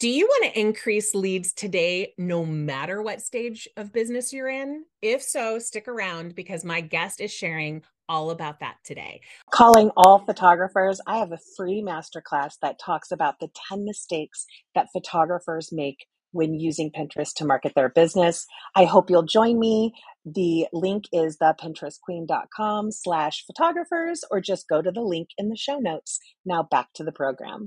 Do you want to increase leads today, no matter what stage of business you're in? If so, stick around because my guest is sharing all about that today. Calling all photographers, I have a free masterclass that talks about the 10 mistakes that photographers make when using Pinterest to market their business. I hope you'll join me. The link is the pinterestqueen.com slash photographers, or just go to the link in the show notes. Now back to the program.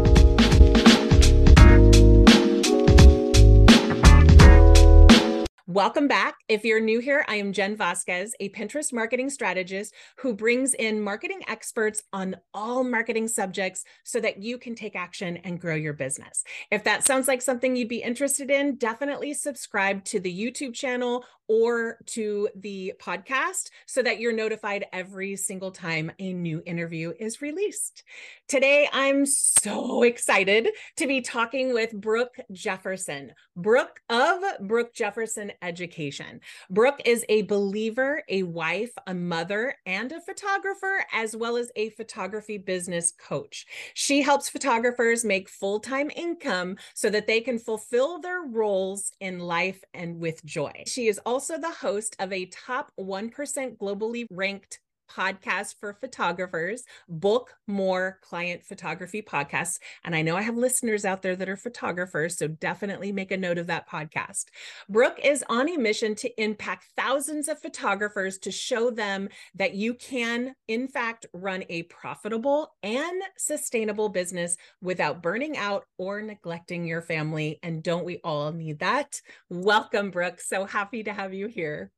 Welcome back. If you're new here, I am Jen Vasquez, a Pinterest marketing strategist who brings in marketing experts on all marketing subjects so that you can take action and grow your business. If that sounds like something you'd be interested in, definitely subscribe to the YouTube channel or to the podcast so that you're notified every single time a new interview is released. Today, I'm so excited to be talking with Brooke Jefferson, Brooke of Brooke Jefferson Education. Brooke is a believer, a wife, a mother, and a photographer, as well as a photography business coach. She helps photographers make full time income so that they can fulfill their roles in life and with joy. She is also the host of a top 1% globally ranked podcast for photographers, Book More Client Photography Podcasts. And I know I have listeners out there that are photographers, so definitely make a note of that podcast. Brooke is on a mission to impact thousands of photographers to show them that you can, in fact, run a profitable and sustainable business without burning out or neglecting your family. And don't we all need that? Welcome, Brooke. So happy to have you here.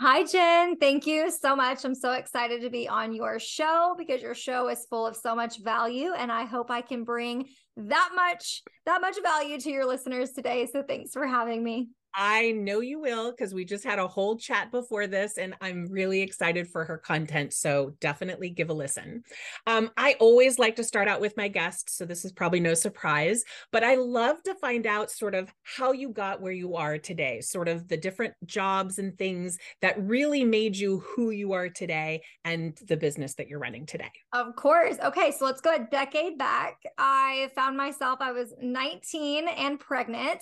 Hi, Jen. Thank you so much. I'm so excited to be on your show because your show is full of so much value, and I hope I can bring that much that much value to your listeners today. So thanks for having me. I know you will because we just had a whole chat before this and I'm really excited for her content. So definitely give a listen. Um, I always like to start out with my guests. So this is probably no surprise, but I love to find out sort of how you got where you are today, sort of the different jobs and things that really made you who you are today and the business that you're running today. Of course. Okay. So let's go a decade back. I found myself, I was 19 and pregnant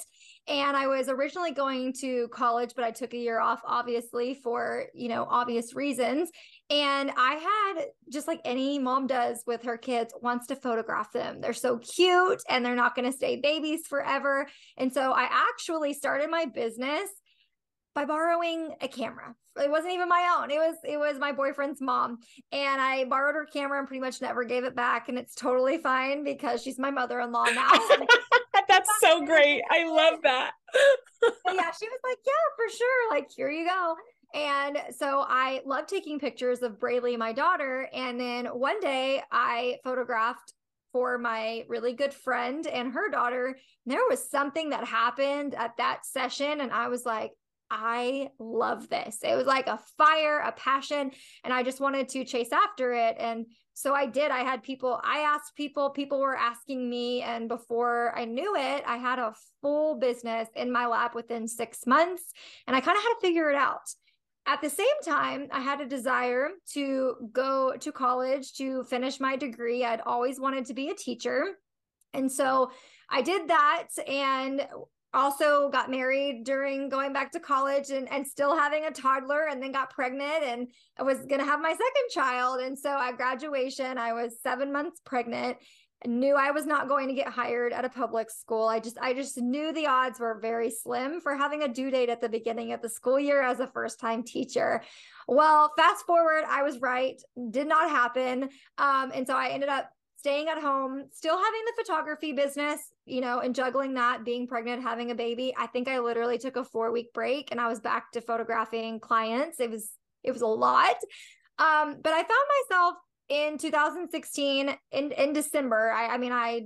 and I was originally going to college, but I took a year off, obviously, for, you know, obvious reasons. And I had, just like any mom does with her kids, wants to photograph them. They're so cute and they're not going to stay babies forever. And so I actually started my business by borrowing a camera. It wasn't even my own. It was it was my boyfriend's mom. And I borrowed her camera and pretty much never gave it back. And it's totally fine because she's my mother-in-law now. That's so great. I love that. yeah, she was like, Yeah, for sure. Like, here you go. And so I love taking pictures of Braylee, my daughter. And then one day I photographed for my really good friend and her daughter. There was something that happened at that session. And I was like, I love this. It was like a fire, a passion, and I just wanted to chase after it. And so I did. I had people, I asked people, people were asking me. And before I knew it, I had a full business in my lap within six months. And I kind of had to figure it out. At the same time, I had a desire to go to college to finish my degree. I'd always wanted to be a teacher. And so I did that. And also got married during going back to college and, and still having a toddler and then got pregnant and I was going to have my second child. And so at graduation, I was seven months pregnant knew I was not going to get hired at a public school. I just I just knew the odds were very slim for having a due date at the beginning of the school year as a first-time teacher. Well, fast forward, I was right. Did not happen. Um, and so I ended up staying at home, still having the photography business, you know, and juggling that, being pregnant, having a baby. I think I literally took a four week break and I was back to photographing clients. It was, it was a lot. Um, but I found myself in 2016 in, in December. I, I mean, I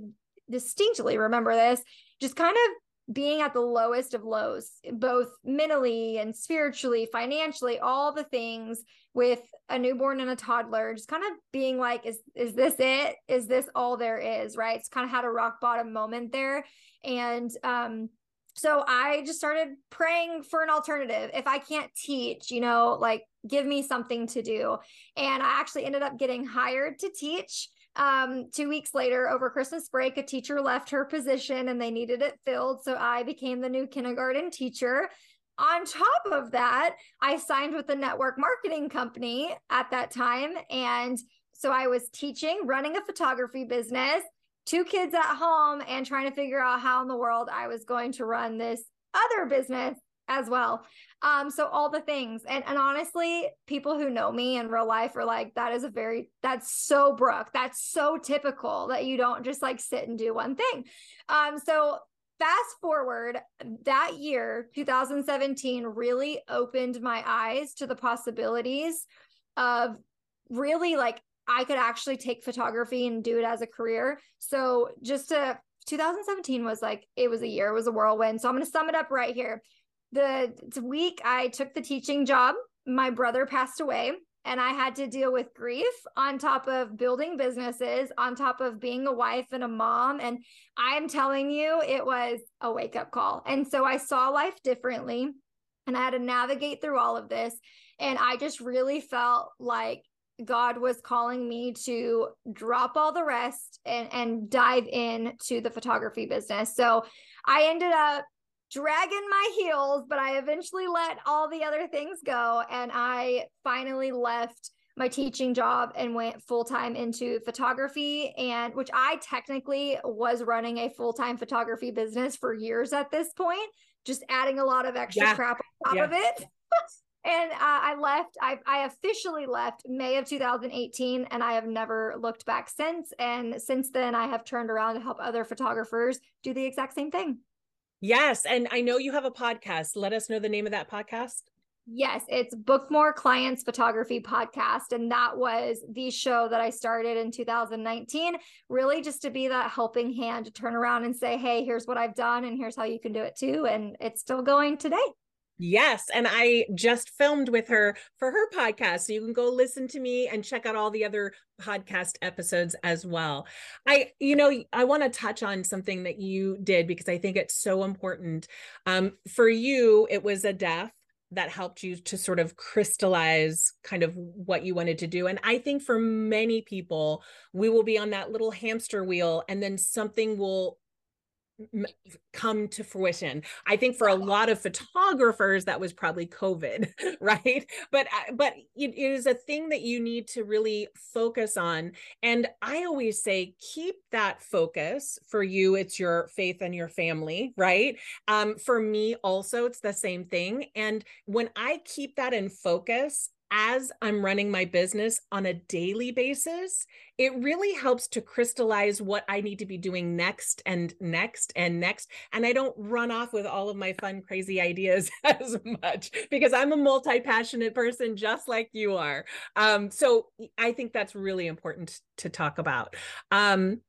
distinctly remember this, just kind of being at the lowest of lows, both mentally and spiritually, financially, all the things with a newborn and a toddler, just kind of being like, is is this it? Is this all there is? Right. It's kind of had a rock bottom moment there. And um, so I just started praying for an alternative. If I can't teach, you know, like give me something to do. And I actually ended up getting hired to teach um, two weeks later, over Christmas break, a teacher left her position and they needed it filled. So I became the new kindergarten teacher. On top of that, I signed with the network marketing company at that time. And so I was teaching, running a photography business, two kids at home, and trying to figure out how in the world I was going to run this other business as well. Um, so all the things. And and honestly, people who know me in real life are like, that is a very that's so Brooke. That's so typical that you don't just like sit and do one thing. Um, so fast forward that year 2017 really opened my eyes to the possibilities of really like I could actually take photography and do it as a career. So just to 2017 was like it was a year, it was a whirlwind. So I'm going to sum it up right here the week I took the teaching job, my brother passed away and I had to deal with grief on top of building businesses, on top of being a wife and a mom. And I am telling you, it was a wake up call. And so I saw life differently and I had to navigate through all of this. And I just really felt like God was calling me to drop all the rest and, and dive in to the photography business. So I ended up dragging my heels, but I eventually let all the other things go. And I finally left my teaching job and went full time into photography and which I technically was running a full time photography business for years at this point, just adding a lot of extra yeah. crap on top yeah. of it. and uh, I left. I, I officially left May of 2018, and I have never looked back since. And since then, I have turned around to help other photographers do the exact same thing. Yes. And I know you have a podcast. Let us know the name of that podcast. Yes, it's Book More Clients Photography Podcast. And that was the show that I started in 2019, really just to be that helping hand to turn around and say, hey, here's what I've done, and here's how you can do it too. And it's still going today. Yes. And I just filmed with her for her podcast. So you can go listen to me and check out all the other podcast episodes as well. I, you know, I want to touch on something that you did because I think it's so important. Um, for you, it was a death that helped you to sort of crystallize kind of what you wanted to do. And I think for many people, we will be on that little hamster wheel and then something will come to fruition. I think for a lot of photographers that was probably covid right? But uh, but it is a thing that you need to really focus on. And i always say keep that focus. For you it's your faith and your family right? Um for me also it's the same thing. And when i keep that in focus as I'm running my business on a daily basis, it really helps to crystallize what I need to be doing next and next and next. And I don't run off with all of my fun, crazy ideas as much because I'm a multi passionate person just like you are. Um, so I think that's really important to talk about. Um,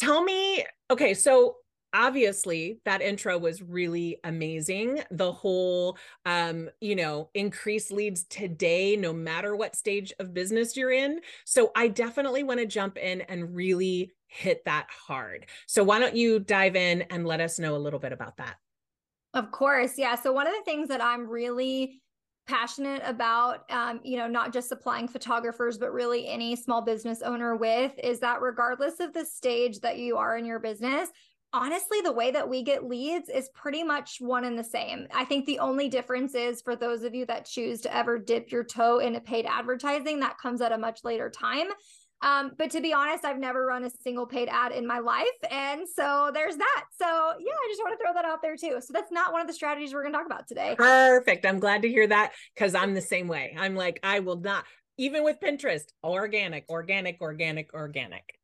tell me, okay, so obviously that intro was really amazing. The whole um you know increase leads today no matter what stage of business you're in. So i definitely want to jump in and really hit that hard. So why don't you dive in and let us know a little bit about that? Of course yeah. So one of the things that i'm really passionate about um, you know not just supplying photographers but really any small business owner with is that regardless of the stage that you are in your business honestly, the way that we get leads is pretty much one and the same. I think the only difference is for those of you that choose to ever dip your toe into paid advertising, that comes at a much later time. Um, but to be honest, I've never run a single paid ad in my life. And so there's that. So yeah, I just want to throw that out there too. So that's not one of the strategies we're going to talk about today. Perfect. I'm glad to hear that because I'm the same way. I'm like, I will not, even with Pinterest, organic, organic, organic, organic.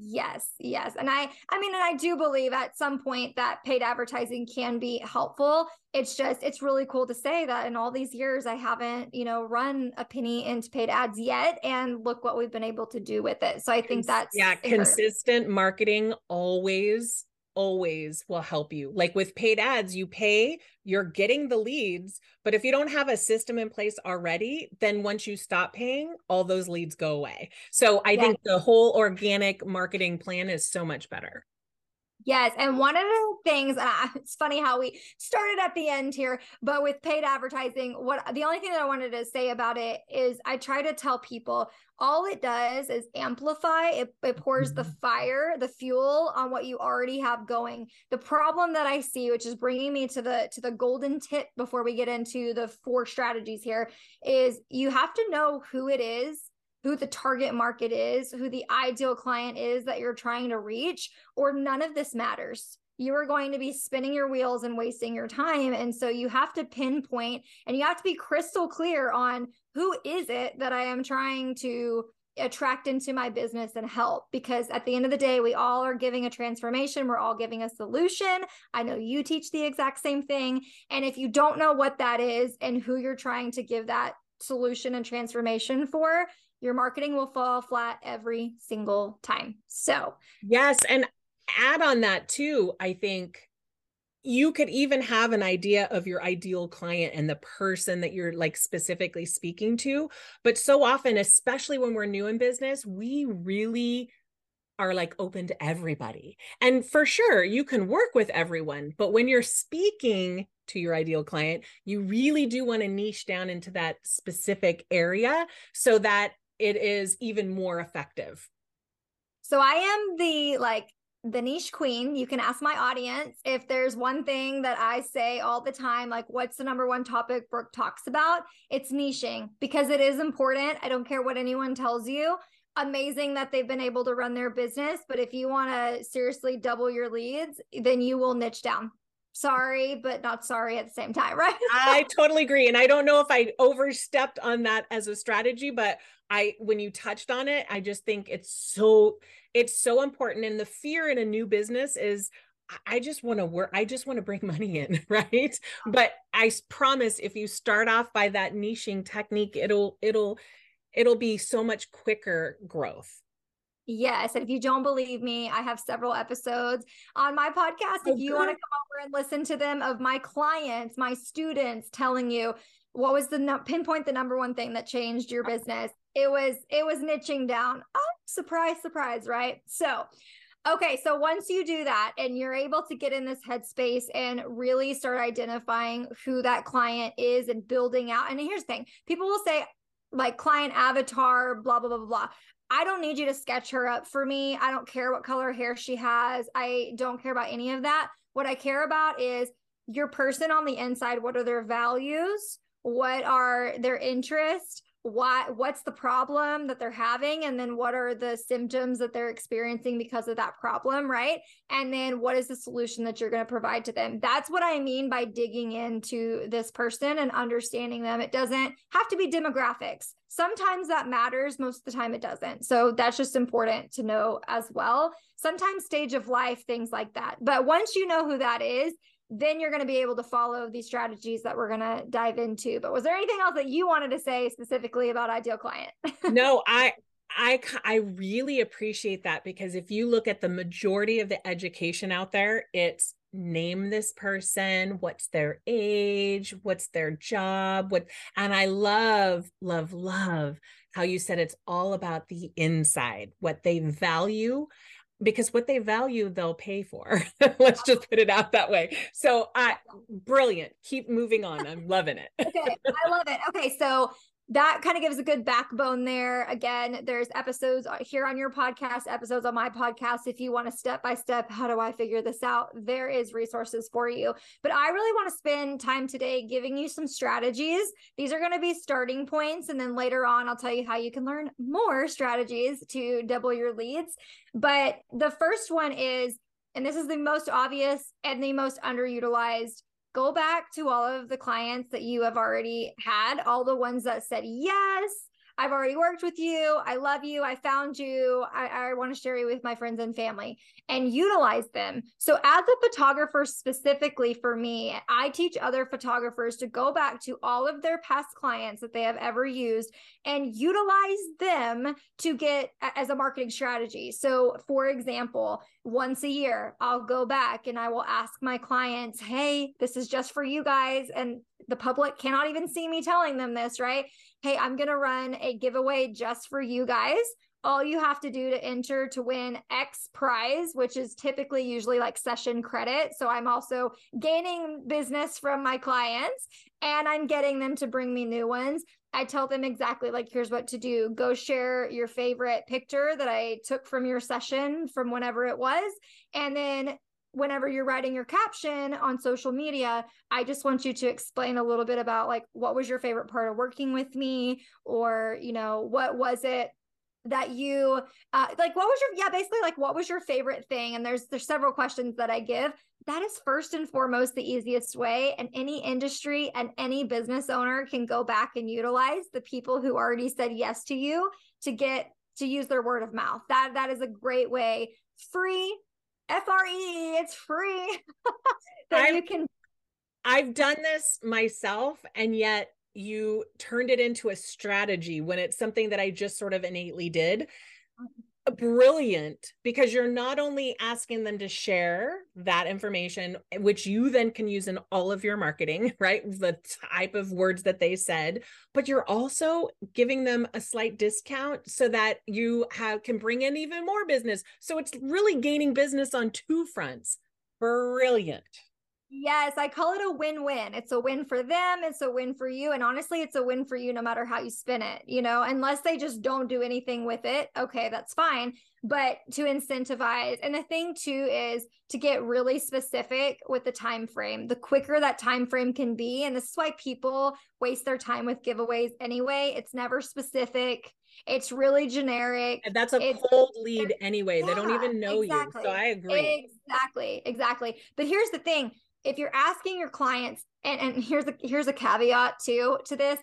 Yes, yes. And I I mean and I do believe at some point that paid advertising can be helpful. It's just it's really cool to say that in all these years I haven't, you know, run a penny into paid ads yet and look what we've been able to do with it. So I think that's Yeah, consistent marketing always always will help you. Like with paid ads, you pay, you're getting the leads, but if you don't have a system in place already, then once you stop paying, all those leads go away. So I think the whole organic marketing plan is so much better. Yes. And one of the things, uh, it's funny how we started at the end here, but with paid advertising, what the only thing that I wanted to say about it is I try to tell people all it does is amplify, it, it pours mm-hmm. the fire, the fuel on what you already have going. The problem that I see, which is bringing me to the to the golden tip before we get into the four strategies here, is you have to know who it is who the target market is, who the ideal client is that you're trying to reach, or none of this matters. You are going to be spinning your wheels and wasting your time. And so you have to pinpoint and you have to be crystal clear on who is it that I am trying to attract into my business and help because at the end of the day we all are giving a transformation we're all giving a solution i know you teach the exact same thing and if you don't know what that is and who you're trying to give that solution and transformation for your marketing will fall flat every single time. So, yes. And add on that too, I think you could even have an idea of your ideal client and the person that you're like specifically speaking to. But so often, especially when we're new in business, we really are like open to everybody. And for sure, you can work with everyone. But when you're speaking to your ideal client, you really do want to niche down into that specific area so that it is even more effective. So I am the like the niche queen. You can ask my audience if there's one thing that I say all the time, like, what's the number one topic Brooke talks about? It's niching because it is important. I don't care what anyone tells you. Amazing that they've been able to run their business. But if you want to seriously double your leads, then you will niche down sorry, but not sorry at the same time, right? I totally agree. And I don't know if I overstepped on that as a strategy, but I when you touched on it, I just think it's so it's so important. And the fear in a new business is I just want to work. I just want to bring money in, right? But I promise if you start off by that niching technique, it'll it'll it'll be so much quicker growth. Yes. And if you don't believe me, I have several episodes on my podcast. Oh, if you want to come over and listen to them of my clients, my students telling you what was the no- pinpoint the number one thing that changed your business it was it was niching down oh surprise surprise right so okay so once you do that and you're able to get in this headspace and really start identifying who that client is and building out and here's the thing people will say like client avatar blah blah blah blah I don't need you to sketch her up for me. I don't care what color hair she has. I don't care about any of that. What I care about is your person on the inside. What are their values? What are their interests? Why what's the problem that they're having? And then what are the symptoms that they're experiencing because of that problem right? And then what is the solution that you're going to provide to them? That's what i mean by digging into this person and understanding them. It doesn't have to be demographics. Sometimes that matters most of the time it doesn't. So that's just important to know as well. Sometimes stage of life things like that. But once you know who that is then you're going to be able to follow these strategies that we're going to dive into. But was there anything else that you wanted to say specifically about ideal client? no, I I I really appreciate that because if you look at the majority of the education out there, it's name this person, what's their age, what's their job, what and I love love love how you said it's all about the inside, what they value because what they value they'll pay for. Let's just put it out that way. So i brilliant. Keep moving on. I'm loving it. Okay i love it. Okay so that kind of gives a good backbone there. Again, there's episodes here on your podcast, episodes on my podcast. If you want a step by step, how do I figure this out? There is resources for you. But I really want to spend time today giving you some strategies. These are going to be starting points. And then later on, I'll tell you how you can learn more strategies to double your leads. But the first one is, and this is the most obvious and the most underutilized go back to all of the clients that you have already had, all the ones that said, Yes, I've already worked with you. I love you. I found you. I, I want to share you with my friends and family and utilize them. So, as a photographer, specifically for me, I teach other photographers to go back to all of their past clients that they have ever used and utilize them to get as a marketing strategy. So, for example, once a year, I'll go back and I will ask my clients, Hey, this is just for you guys. And the public cannot even see me telling them this, right? Hey, I'm going to run a giveaway just for you guys. All you have to do to enter to win X prize, which is typically usually like session credit. So I'm also gaining business from my clients and I'm getting them to bring me new ones. I tell them exactly like, here's what to do. Go share your favorite picture that I took from your session from whenever it was. And then whenever you're writing your caption on social media, I just want you to explain a little bit about like, what was your favorite part of working with me? Or, you know, what was it that you uh, like what was your yeah basically like what was your favorite thing? And there's there's several questions that i give. That is first and foremost the easiest way and any industry and any business owner can go back and utilize the people who already said yes to you to get to use their word of mouth. That that is a great way. Free f-r-e it's free that you can i've done this myself and yet you turned it into a strategy when it's something that I just sort of innately did. Mm-hmm. Brilliant, because you're not only asking them to share that information, eh, which you then can use in all of your marketing, right? The type of words that they said, but you're also giving them a slight discount so that you have can bring in even more business. So it's really gaining business on two fronts. Brilliant. Yes, I call it a win win. It's a win for them, it's a win for you. And honestly, it's a win for you no matter how you spin it, you know, unless they just don't do anything with it. Okay, that's fine. But to incentivize, and the thing too is to get really specific with the time frame. The quicker that time frame can be, and this is why people waste their time with giveaways anyway. It's never specific. It's really generic. And that's a it's, cold lead anyway. Yeah, they don't even know exactly. you. So I agree. Exactly. Exactly. But here's the thing if you're asking your clients and, and here's a here's a caveat too to this.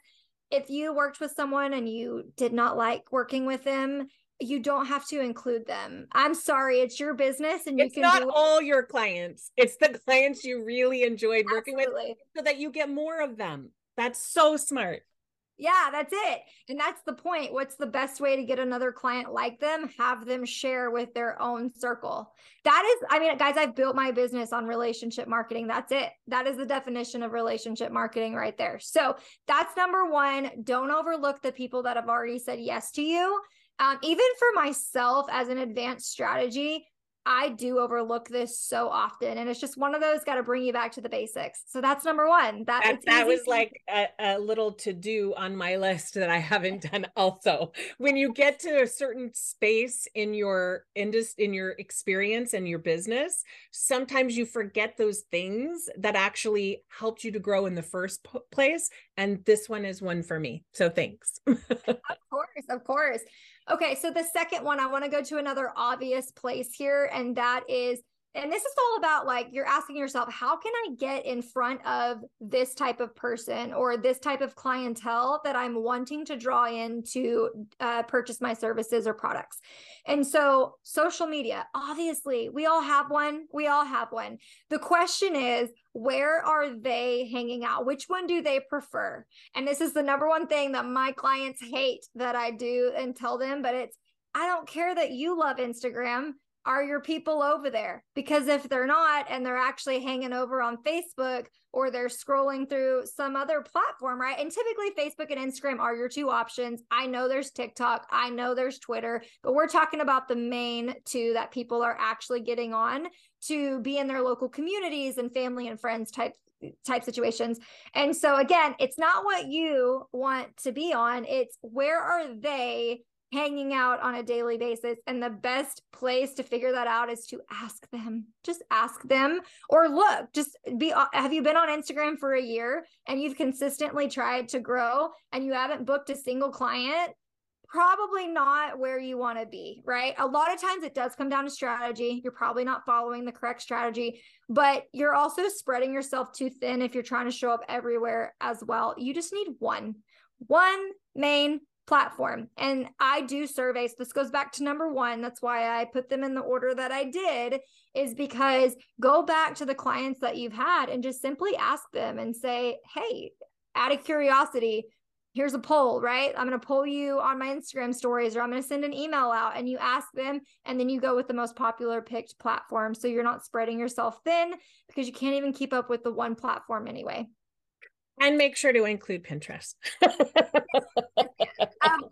If you worked with someone and you did not like working with them you don't have to include them. I'm sorry it's your business and you it's can not all your clients. It's the clients you really enjoyed working Absolutely. with so that you get more of them. That's so smart yeah, that's it. And that's the point. What's the best way to get another client like them? Have them share with their own circle. That is, I mean, guys, I've built my business on relationship marketing. That's it. That is the definition of relationship marketing right there. So that's number one. Don't overlook the people that have already said yes to you. Um, even for myself as an advanced strategy, I do overlook this so often. And it's just one of those got to bring you back to the basics. So that's number one. That, that, that was like a, a, little to do on my list that I haven't done also. When you get to a certain space in your industry, in your experience and your business, sometimes you forget those things that actually helped you to grow in the first place. And this one is one for me. So thanks. of course. Of course. Okay, so the second one, I want to go to another obvious place here, and that is and this is all about like you're asking yourself how can i get in front of this type of person or this type of clientele that i'm wanting to draw in to uh, purchase my services or products? And so social media obviously we all have one. We all have one. The question is where are they hanging out? Which one do they prefer? And this is the number one thing that my clients hate that i do and tell them but it's I don't care that you love Instagram are your people over there? Because if they're not and they're actually hanging over on Facebook or they're scrolling through some other platform, right? And typically Facebook and Instagram are your two options. I know there's TikTok, I know there's Twitter, but we're talking about the main two that people are actually getting on to be in their local communities and family and friends type type situations. And so again, it's not what you want to be on, it's where are they hanging out on a daily basis. And the best place to figure that out is to ask them. Just ask them or look, just be uh, have you been on Instagram for a year and you've consistently tried to grow and you haven't booked a single client? Probably not where you want to be, right? A lot of times it does come down to strategy. You're probably not following the correct strategy, but you're also spreading yourself too thin if you're trying to show up everywhere as well. You just need one, one main platform. And I do surveys. This goes back to number one. That's why I put them in the order that I did, is because go back to the clients that you've had and just simply ask them and say, hey, out of curiosity, here's a poll, right? I'm going to poll you on my Instagram stories or I'm going to send an email out and you ask them and then you go with the most popular picked platform. So you're not spreading yourself thin because you can't even keep up with the one platform anyway. And make sure to include Pinterest. of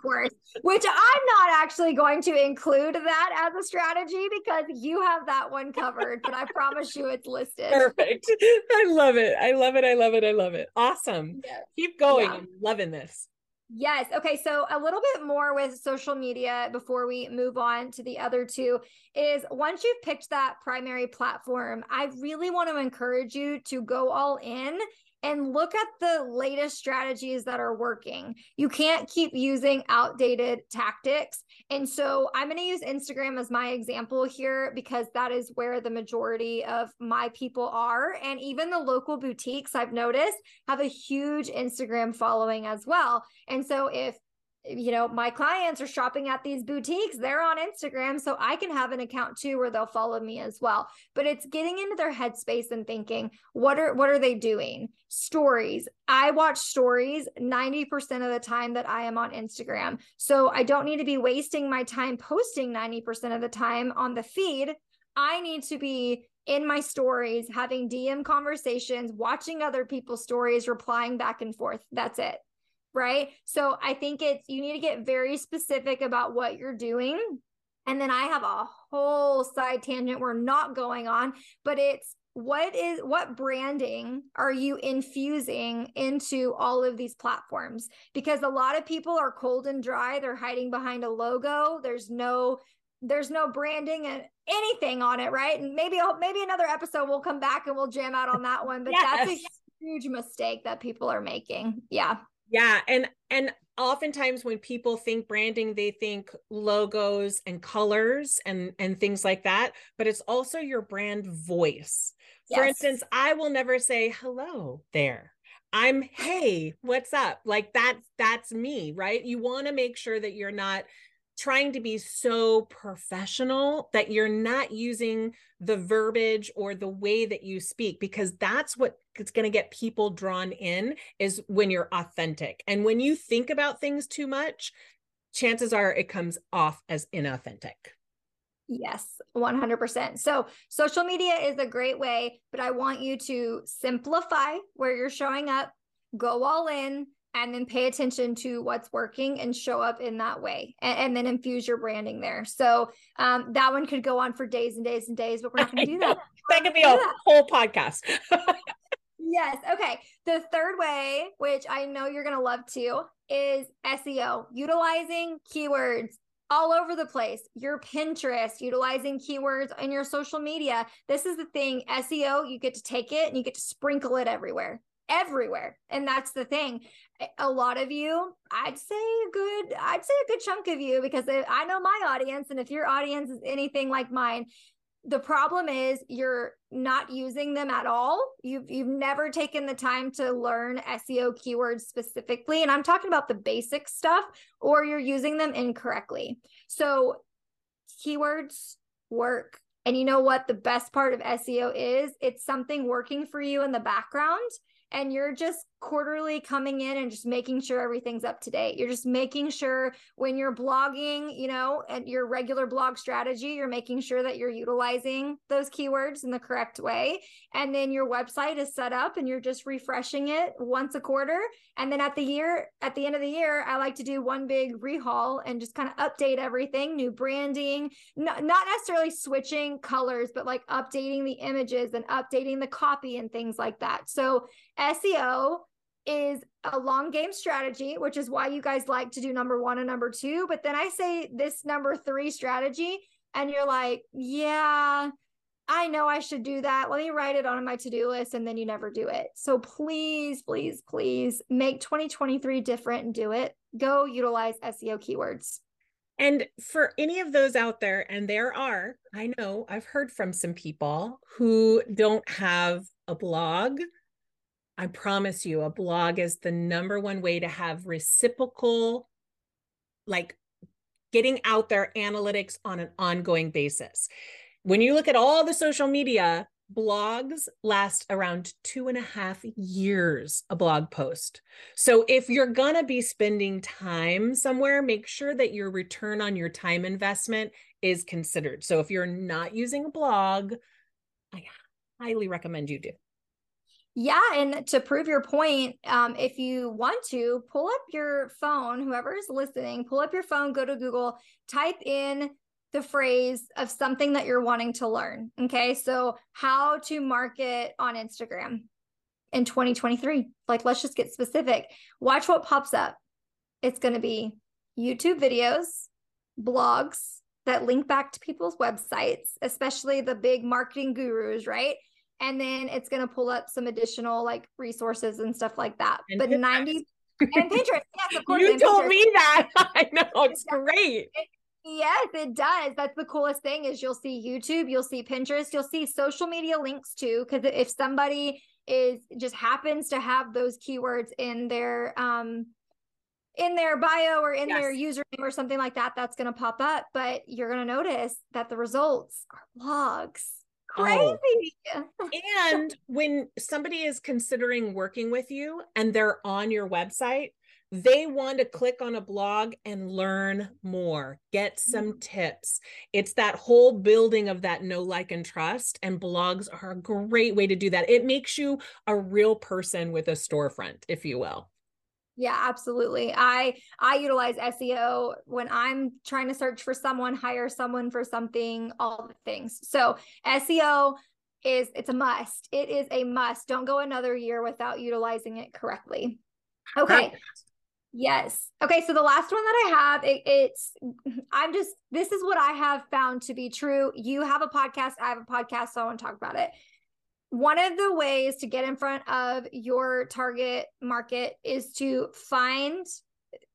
course, which I'm not actually going to include that as a strategy because you have that one covered, but I promise you it's listed. Perfect. I love it. I love it. I love it. I love it. Awesome. Yes. Keep going. Yeah. I'm loving this. Yes. Okay. So a little bit more with social media before we move on to the other two is once you've picked that primary platform, I really want to encourage you to go all in and look at the latest strategies that are working. You can't keep using outdated tactics. And so I'm going to use Instagram as my example here because that is where the majority of my people are. And even the local boutiques I've noticed have a huge Instagram following as well. And so if you know, my clients are shopping at these boutiques, they're on Instagram, so I can have an account too where they'll follow me as well. But it's getting into their headspace and thinking, what are what are they doing? Stories. I watch stories 90% of the time that I am on Instagram. So I don't need to be wasting my time posting 90% of the time on the feed. I need to be in my stories, having DM conversations, watching other people's stories, replying back and forth. That's it right? So I think it's you need to get very specific about what you're doing. And then I have a whole side tangent we're not going on, but it's what is what branding are you infusing into all of these platforms because a lot of people are cold and dry they're hiding behind a logo there's no there's no branding and anything on it right and maybe maybe another episode we'll come back and we'll jam out on that one but yes. that's a huge mistake that people are making yeah yeah, and and oftentimes when people think branding they think logos and colors and and things like that, but it's also your brand voice. Yes. For instance, I will never say hello there. I'm hey, what's up? Like that's that's me, right? You want to make sure that you're not trying to be so professional that you're not using the verbiage or the way that you speak because that's what it's going to get people drawn in is when you're authentic. And when you think about things too much chances are it comes off as inauthentic. Yes, 100%. So, social media is a great way, but I want you to simplify where you're showing up, go all in, and then pay attention to what's working and show up in that way and, and then infuse your branding there. So um, that one could go on for days and days and days but we're not going to do that. that could be a that. whole podcast yes okay the third way which i know you're going to love too is seo utilizing keywords all over the place. Your Pinterest, utilizing keywords in your social media. This is the thing SEO, you get to take it and you get to sprinkle it everywhere everywhere. And that's the thing. A lot of you, I'd say a good, I'd say a good chunk of you, because I know my audience. And if your audience is anything like mine, the problem is you're not using them at all. You've you've never taken the time to learn SEO keywords specifically. And I'm talking about the basic stuff, or you're using them incorrectly. So keywords work. And you know what the best part of SEO is? It's something working for you in the background and you're just quarterly coming in and just making sure everything's up to date. You're just making sure when you're blogging, you know, and your regular blog strategy, you're making sure that you're utilizing those keywords in the correct way. And then your website is set up and you're just refreshing it once a quarter. And then at the year, at the end of the year, I like to do one big rehaul and just kind of update everything, new branding, not, not necessarily switching colors, but like updating the images and updating the copy and things like that. So SEO is a long game strategy, which is why you guys like to do number one and number two. But then I say this number three strategy, and you're like, yeah, I know I should do that. Let me write it on my to do list. And then you never do it. So please, please, please make 2023 different and do it. Go utilize SEO keywords. And for any of those out there, and there are, I know I've heard from some people who don't have a blog I promise you, a blog is the number one way to have reciprocal, like getting out there analytics on an ongoing basis. When you look at all the social media, blogs last around two and a half years a blog post. So if you're going to be spending time somewhere make sure that your return on your time investment is considered. So if you're not using a blog i highly recommend you do yeah, and to prove your point, um, if you want to pull up your phone, whoever is listening, pull up your phone, go to Google, type in the phrase of something that you're wanting to learn. Okay. So, how to market on Instagram in 2023. Like, let's just get specific. Watch what pops up. It's going to be YouTube videos, blogs that link back to people's websites, especially the big marketing gurus, right? And then it's going to pull up some additional like resources and stuff like that. And but 90 and Pinterest, yes, of course. You told Pinterest. me that. I know it's great. It, Yes, it does. That's the coolest thing is you'll see YouTube, you'll see Pinterest, you'll see social media links too. Because if somebody is just happens to have those keywords in their um in their bio or in yes. their username or something like that, that's going to pop up. But you're going to notice that the results are blogs. Oh. Crazy. Oh. and when somebody is considering working with you and they're on your website, they want to click on a blog and learn more, get some mm-hmm. tips. It's that whole building of that know, like, and trust. And blogs are a great way to do that. It makes you a real person with a storefront, if you will. Yeah, absolutely. I I utilize SEO when I'm trying to search for someone, hire someone for something, all the things. So SEO is it's a must. It is a must. Don't go another year without utilizing it correctly. Okay. Perfect. Yes. Okay. So the last one that I have, it, it's, I'm just, this is what I have found to be true. You have a podcast. I have a podcast. So I want to talk about it. One of the ways to get in front of your target market is to find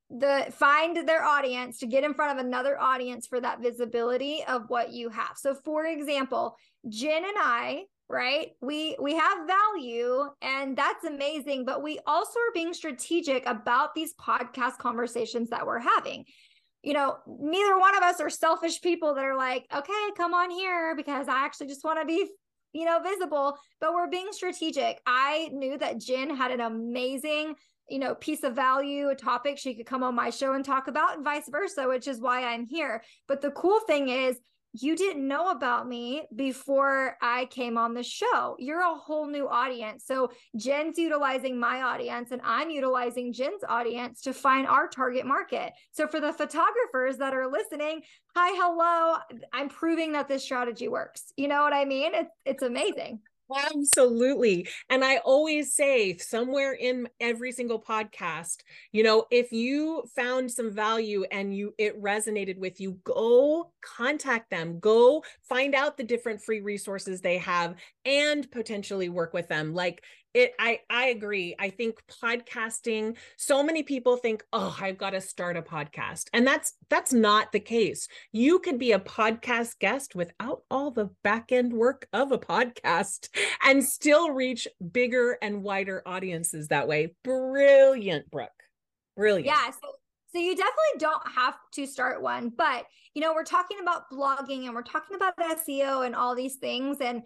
the find their audience to get in front of another audience for that visibility of what you have. So for example, Jen and I right we we have value and that's amazing but we also are being strategic about these podcast conversations that we're having you know neither one of us are selfish people that are like okay come on here because i actually just want to be you know visible but we're being strategic. I knew that jen had an amazing you know piece of value a topic she could come on my show and talk about and vice versa which is why i'm here. But the cool thing is you didn't know about me before I came on the show. You're a whole new audience. So Jen's utilizing my audience and I'm utilizing Jen's audience to find our target market. So for the photographers that are listening, hi, hello, I'm proving that this strategy works. You know what I mean? It's it's amazing. Absolutely. And I always say somewhere in every single podcast, you know, if you found some value and you it resonated with you, go contact them. Go find out the different free resources they have and potentially work with them. Like it i i agree. I think podcasting so many people think oh i've got to start a podcast and that's that's not the case. You could be a podcast guest without all the back end work of a podcast and still reach bigger and wider audiences that way. Brilliant brooke. Brilliant. Yeah so so you definitely don't have to start one, but you know, we're talking about blogging and we're talking about SEO and all these things and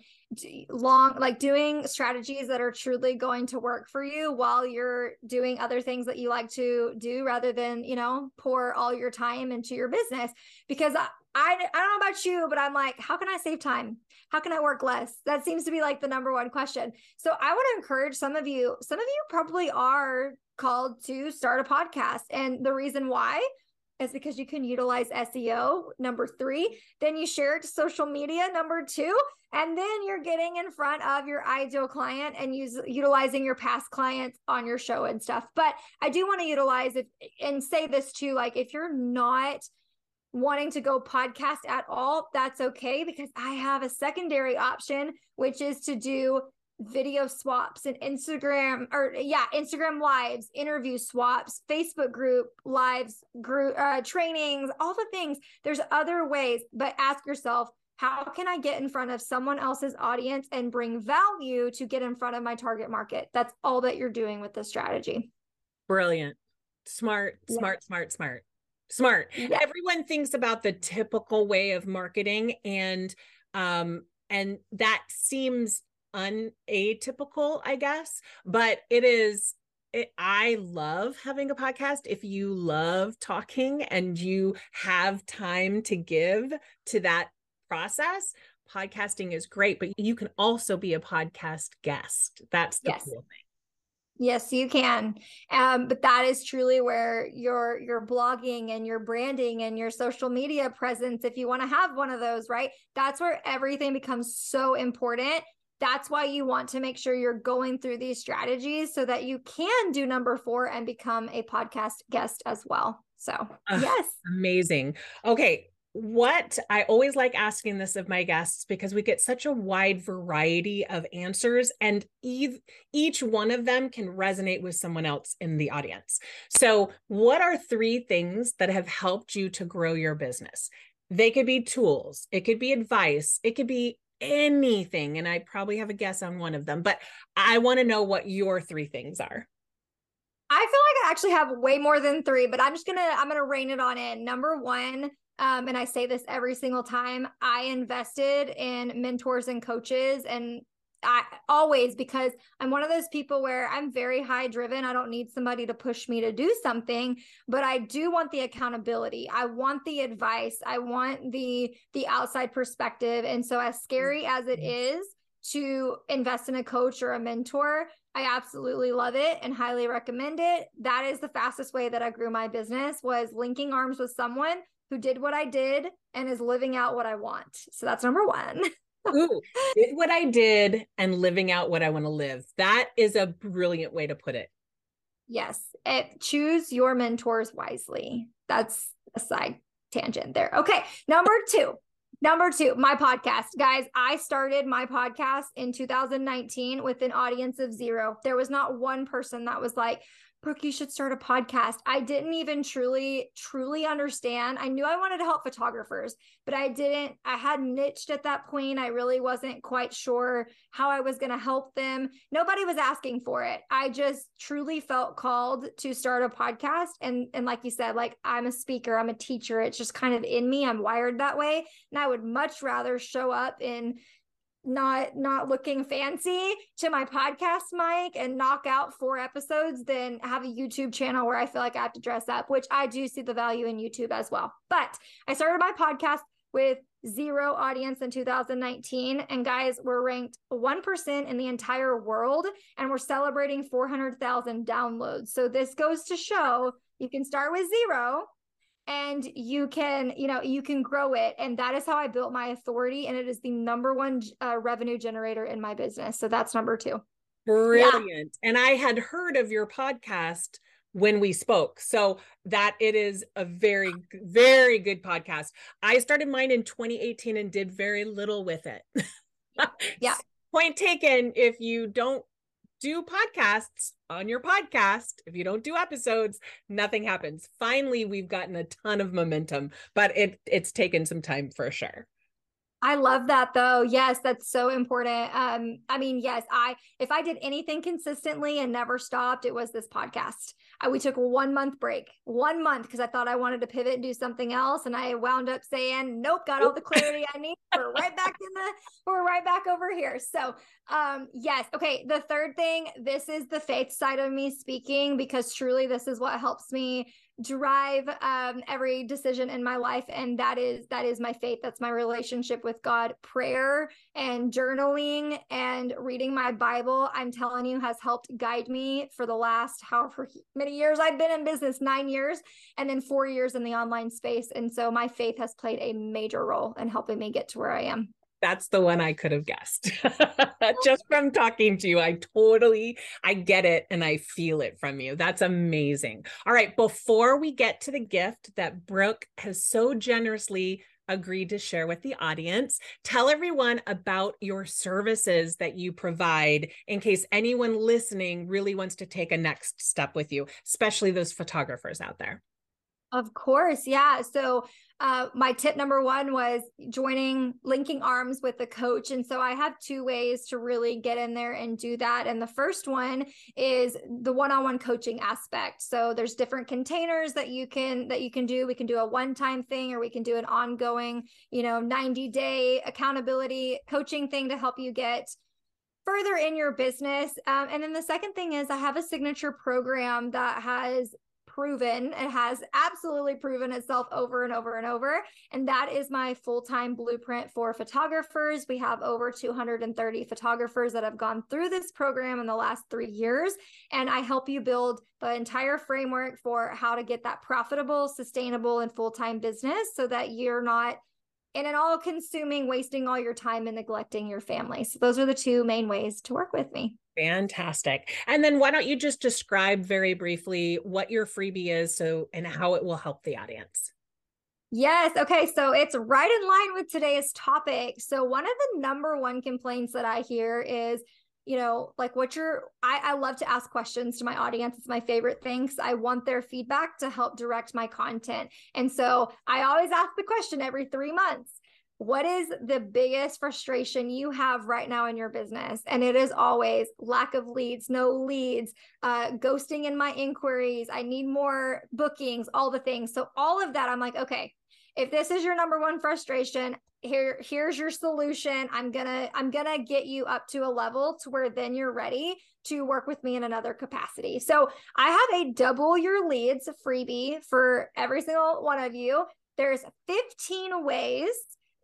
long like doing strategies that are truly going to work for you while you're doing other things that you like to do rather than, you know, pour all your time into your business. Because uh, I I, don't know about you, but I'm like, how can I save time? How can I work less? That seems to be like the number one question. So I want to encourage some of you, some of you probably are called to start a podcast. And the reason why is because you can utilize SEO, number three. Then you share it to social media, number two. And then you're getting in front of your ideal client and use utilizing your past clients on your show and stuff. But I do want to utilize it and say this too like, if you're not wanting to go podcast at all, that's okay because I have a secondary option, which is to do video swaps and Instagram or yeah, Instagram lives, interview swaps, Facebook group lives, group uh, trainings, all the things. There's other ways, but ask yourself, how can I get in front of someone else's audience and bring value to get in front of my target market? That's all that you're doing with this strategy. Brilliant. Smart, yeah. smart, smart, smart. Smart. Yeah. Everyone thinks about the typical way of marketing and um and that seems unatypical, I guess, but it is it, I love having a podcast. If you love talking and you have time to give to that process, podcasting is great, but you can also be a podcast guest. That's the yes. cool thing. Yes, you can. Um, but that is truly where your your blogging and your branding and your social media presence, if you want to have one of those, right? That's where everything becomes so important. That's why you want to make sure you're going through these strategies so that you can do number four and become a podcast guest as well. So, uh, yes. Amazing. Okay what I always like asking this of my guests because we get such a wide variety of answers, and each, each one of them can resonate with someone else in the audience. So, what are three things that have helped you to grow your business? They could be tools, it could be advice, it could be anything. And I probably have a guess on one of them, but I want to know what your three things are. I feel like I actually have way more than three, but I'm just gonna I'm gonna rein it on in. Number one, um, and I say this every single time, I invested in mentors and coaches and I always because I'm one of those people where I'm very high driven. I don't need somebody to push me to do something, but I do want the accountability. I want the advice. I want the the outside perspective. And so as scary as it mm-hmm. to invest in a coach or a mentor, I absolutely love it and highly recommend it. That is the fastest way that I grew my business was linking arms with someone who did what I did and is living out what I want. So that's number one. Ooh, did what I did and living out what I want to live. That is a brilliant way to put it. Yes. It, choose your mentors wisely. That's a side tangent there. Okay. Number two. Number two, my podcast. Guys, I started my podcast in 2019 with an audience of zero. There was not one person that was like, Brooke, you should start a podcast. I didn't even truly, truly understand. I knew I wanted to help photographers, but I didn't, I had niched at that point. I really wasn't quite sure how I was going to help them. Nobody was asking for it. I just truly felt called to start a podcast. And, and like you said, like I'm a speaker, I'm a teacher. It's just kind of in me. I'm wired that way. And I would much rather show up in not not looking fancy to my podcast mic and knock out four episodes than have a YouTube channel where I feel like I have to dress up, which I do see the value in YouTube as well. But I started my podcast with zero audience in 2019 and guys we're ranked 1% in the entire world and we're celebrating 400,000 downloads. So this goes to show you can start with zero and you can you know you can grow it. And that is how i built my authority and it is the number one uh, revenue generator in my business. So that's number two. Brilliant. Yeah. and i had heard of your podcast when we spoke. So that it is a very very good podcast. I started mine in 2018 and did very little with it. Yeah. Point taken if you don't do podcasts on your podcast. If you don't do episodes, nothing happens. Finally, we've gotten a ton of momentum, but it it's taken some time for sure. I love that though. Yes, that's so important. Um, I mean, yes, I if I did anything consistently and never stopped, it was this podcast. I, we took one month break, one month because I thought I wanted to pivot and do something else, and I wound up saying, "Nope, got all the clarity I need. We're right back in the, we're right back over here." So, um, yes, okay. The third thing, this is the faith side of me speaking because truly, this is what helps me drive um, every decision in my life and that is that is my faith that's my relationship with god. Prayer and journaling and reading my bible i'm telling you has helped guide me for the last however many years i've been in business nine years and then four years in the online space. And so my faith has played a major role in helping me get to where i am that's the one I could have guessed. Oh. Just from talking to you, I totally I get it and I feel it from you. That's amazing. All right, before we get to the gift that Brooke has so generously agreed to share with the audience, tell everyone about your services that you provide in case anyone listening really wants to take a next step with you, especially those photographers out there. Of course. Yeah. So uh, my tip number one was joining, linking arms with the coach. And so I have two ways to really get in there and do that. And the first one is the one-on-one coaching aspect. So there's different containers that you can that you can do. We can do a one-time thing or we can do an ongoing, you know, 90-day accountability coaching thing to help you get further in your business. Um, and then the second thing is I have a signature program that has proven it has absolutely proven itself over and over and over. And that is my full-time blueprint for photographers. We have over 230 photographers that have gone through this program in the last 3 years. And I help you build the entire framework for how to get that profitable sustainable and full-time business so that you're not in an all consuming wasting all your time and neglecting your family so those are the two main ways to work with me Fantastic. And then why don't you just describe very briefly what your freebie is so and how it will help the audience? Yes. Okay. So it's right in line with today's topic. So one of the number one complaints that I hear is, you know, like what you're, I, I love to ask questions to my audience. It's my favorite thing. I want their feedback to help direct my content. And so I always ask the question every three months what is the biggest frustration you have right now in your business and it is always lack of leads no leads uh, ghosting in my inquiries i need more bookings all the things so all of that i'm like okay if this is your number one frustration here here's your solution. I'm gonna i'm gonna get you up to a level to where then you're ready to work with me in another capacity. So i have a double your leads freebie for every single one of you. There's 15 ways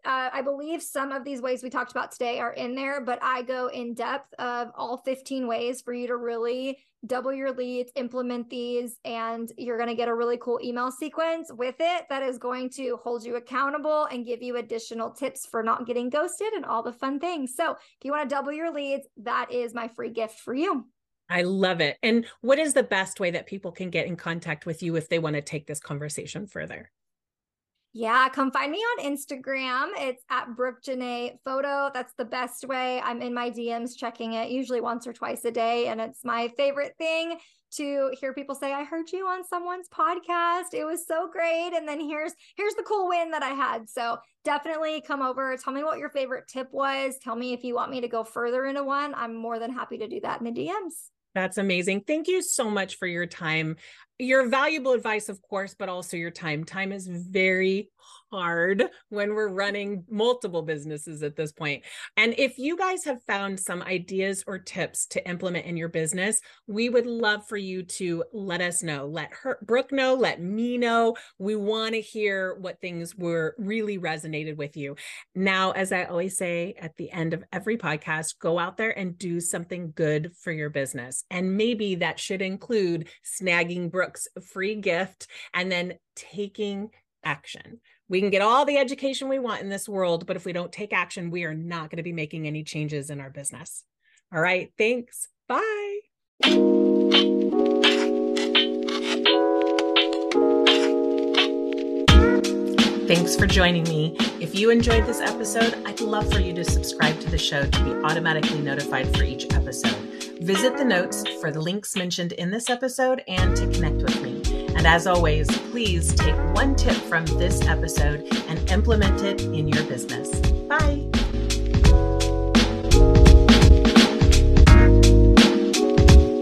uh, I believe some of these ways we talked about today are in there, but I go in depth of all 15 ways for you to really double your leads, implement these, and you're going to get a really cool email sequence with it that is going to hold you accountable and give you additional tips for not getting ghosted and all the fun things. So, if you want to double your leads, that is my free gift for you. I love it. And what is the best way that people can get in contact with you if they want to take this conversation further? Yeah, come find me on Instagram. It's at Brooke Janae Photo. That's the best way. I'm in my DMs checking it usually once or twice a day. And it's my favorite thing to hear people say, I heard you on someone's podcast. It was so great. And then here's here's the cool win that I had. So definitely come over. Tell me what your favorite tip was. Tell me if you want me to go further into one. I'm more than happy to do that in the DMs. That's amazing. Thank you so much for your time your valuable advice, of course, but also your time. Time is very hard when we're running multiple businesses at this point. And if you guys have found some ideas or tips to implement in your business, we would love for you to let us know. Let her Brooke know, let me know. We want to hear what things were really resonated with you. Now, as I always say at the end of every podcast, go out there and do something good for your business. And maybe that should include snagging Brooke's free gift and then taking action. We can get all the education we want in this world, but if we don't take action, we are not going to be making any changes in our business. All right. Thanks. Bye. Thanks for joining me. If you enjoyed this episode, I'd love for you to subscribe to the show to be automatically notified for each episode. Visit the notes for the links mentioned in this episode and to connect with me. And as always, please take one tip from this episode and implement it in your business. Bye.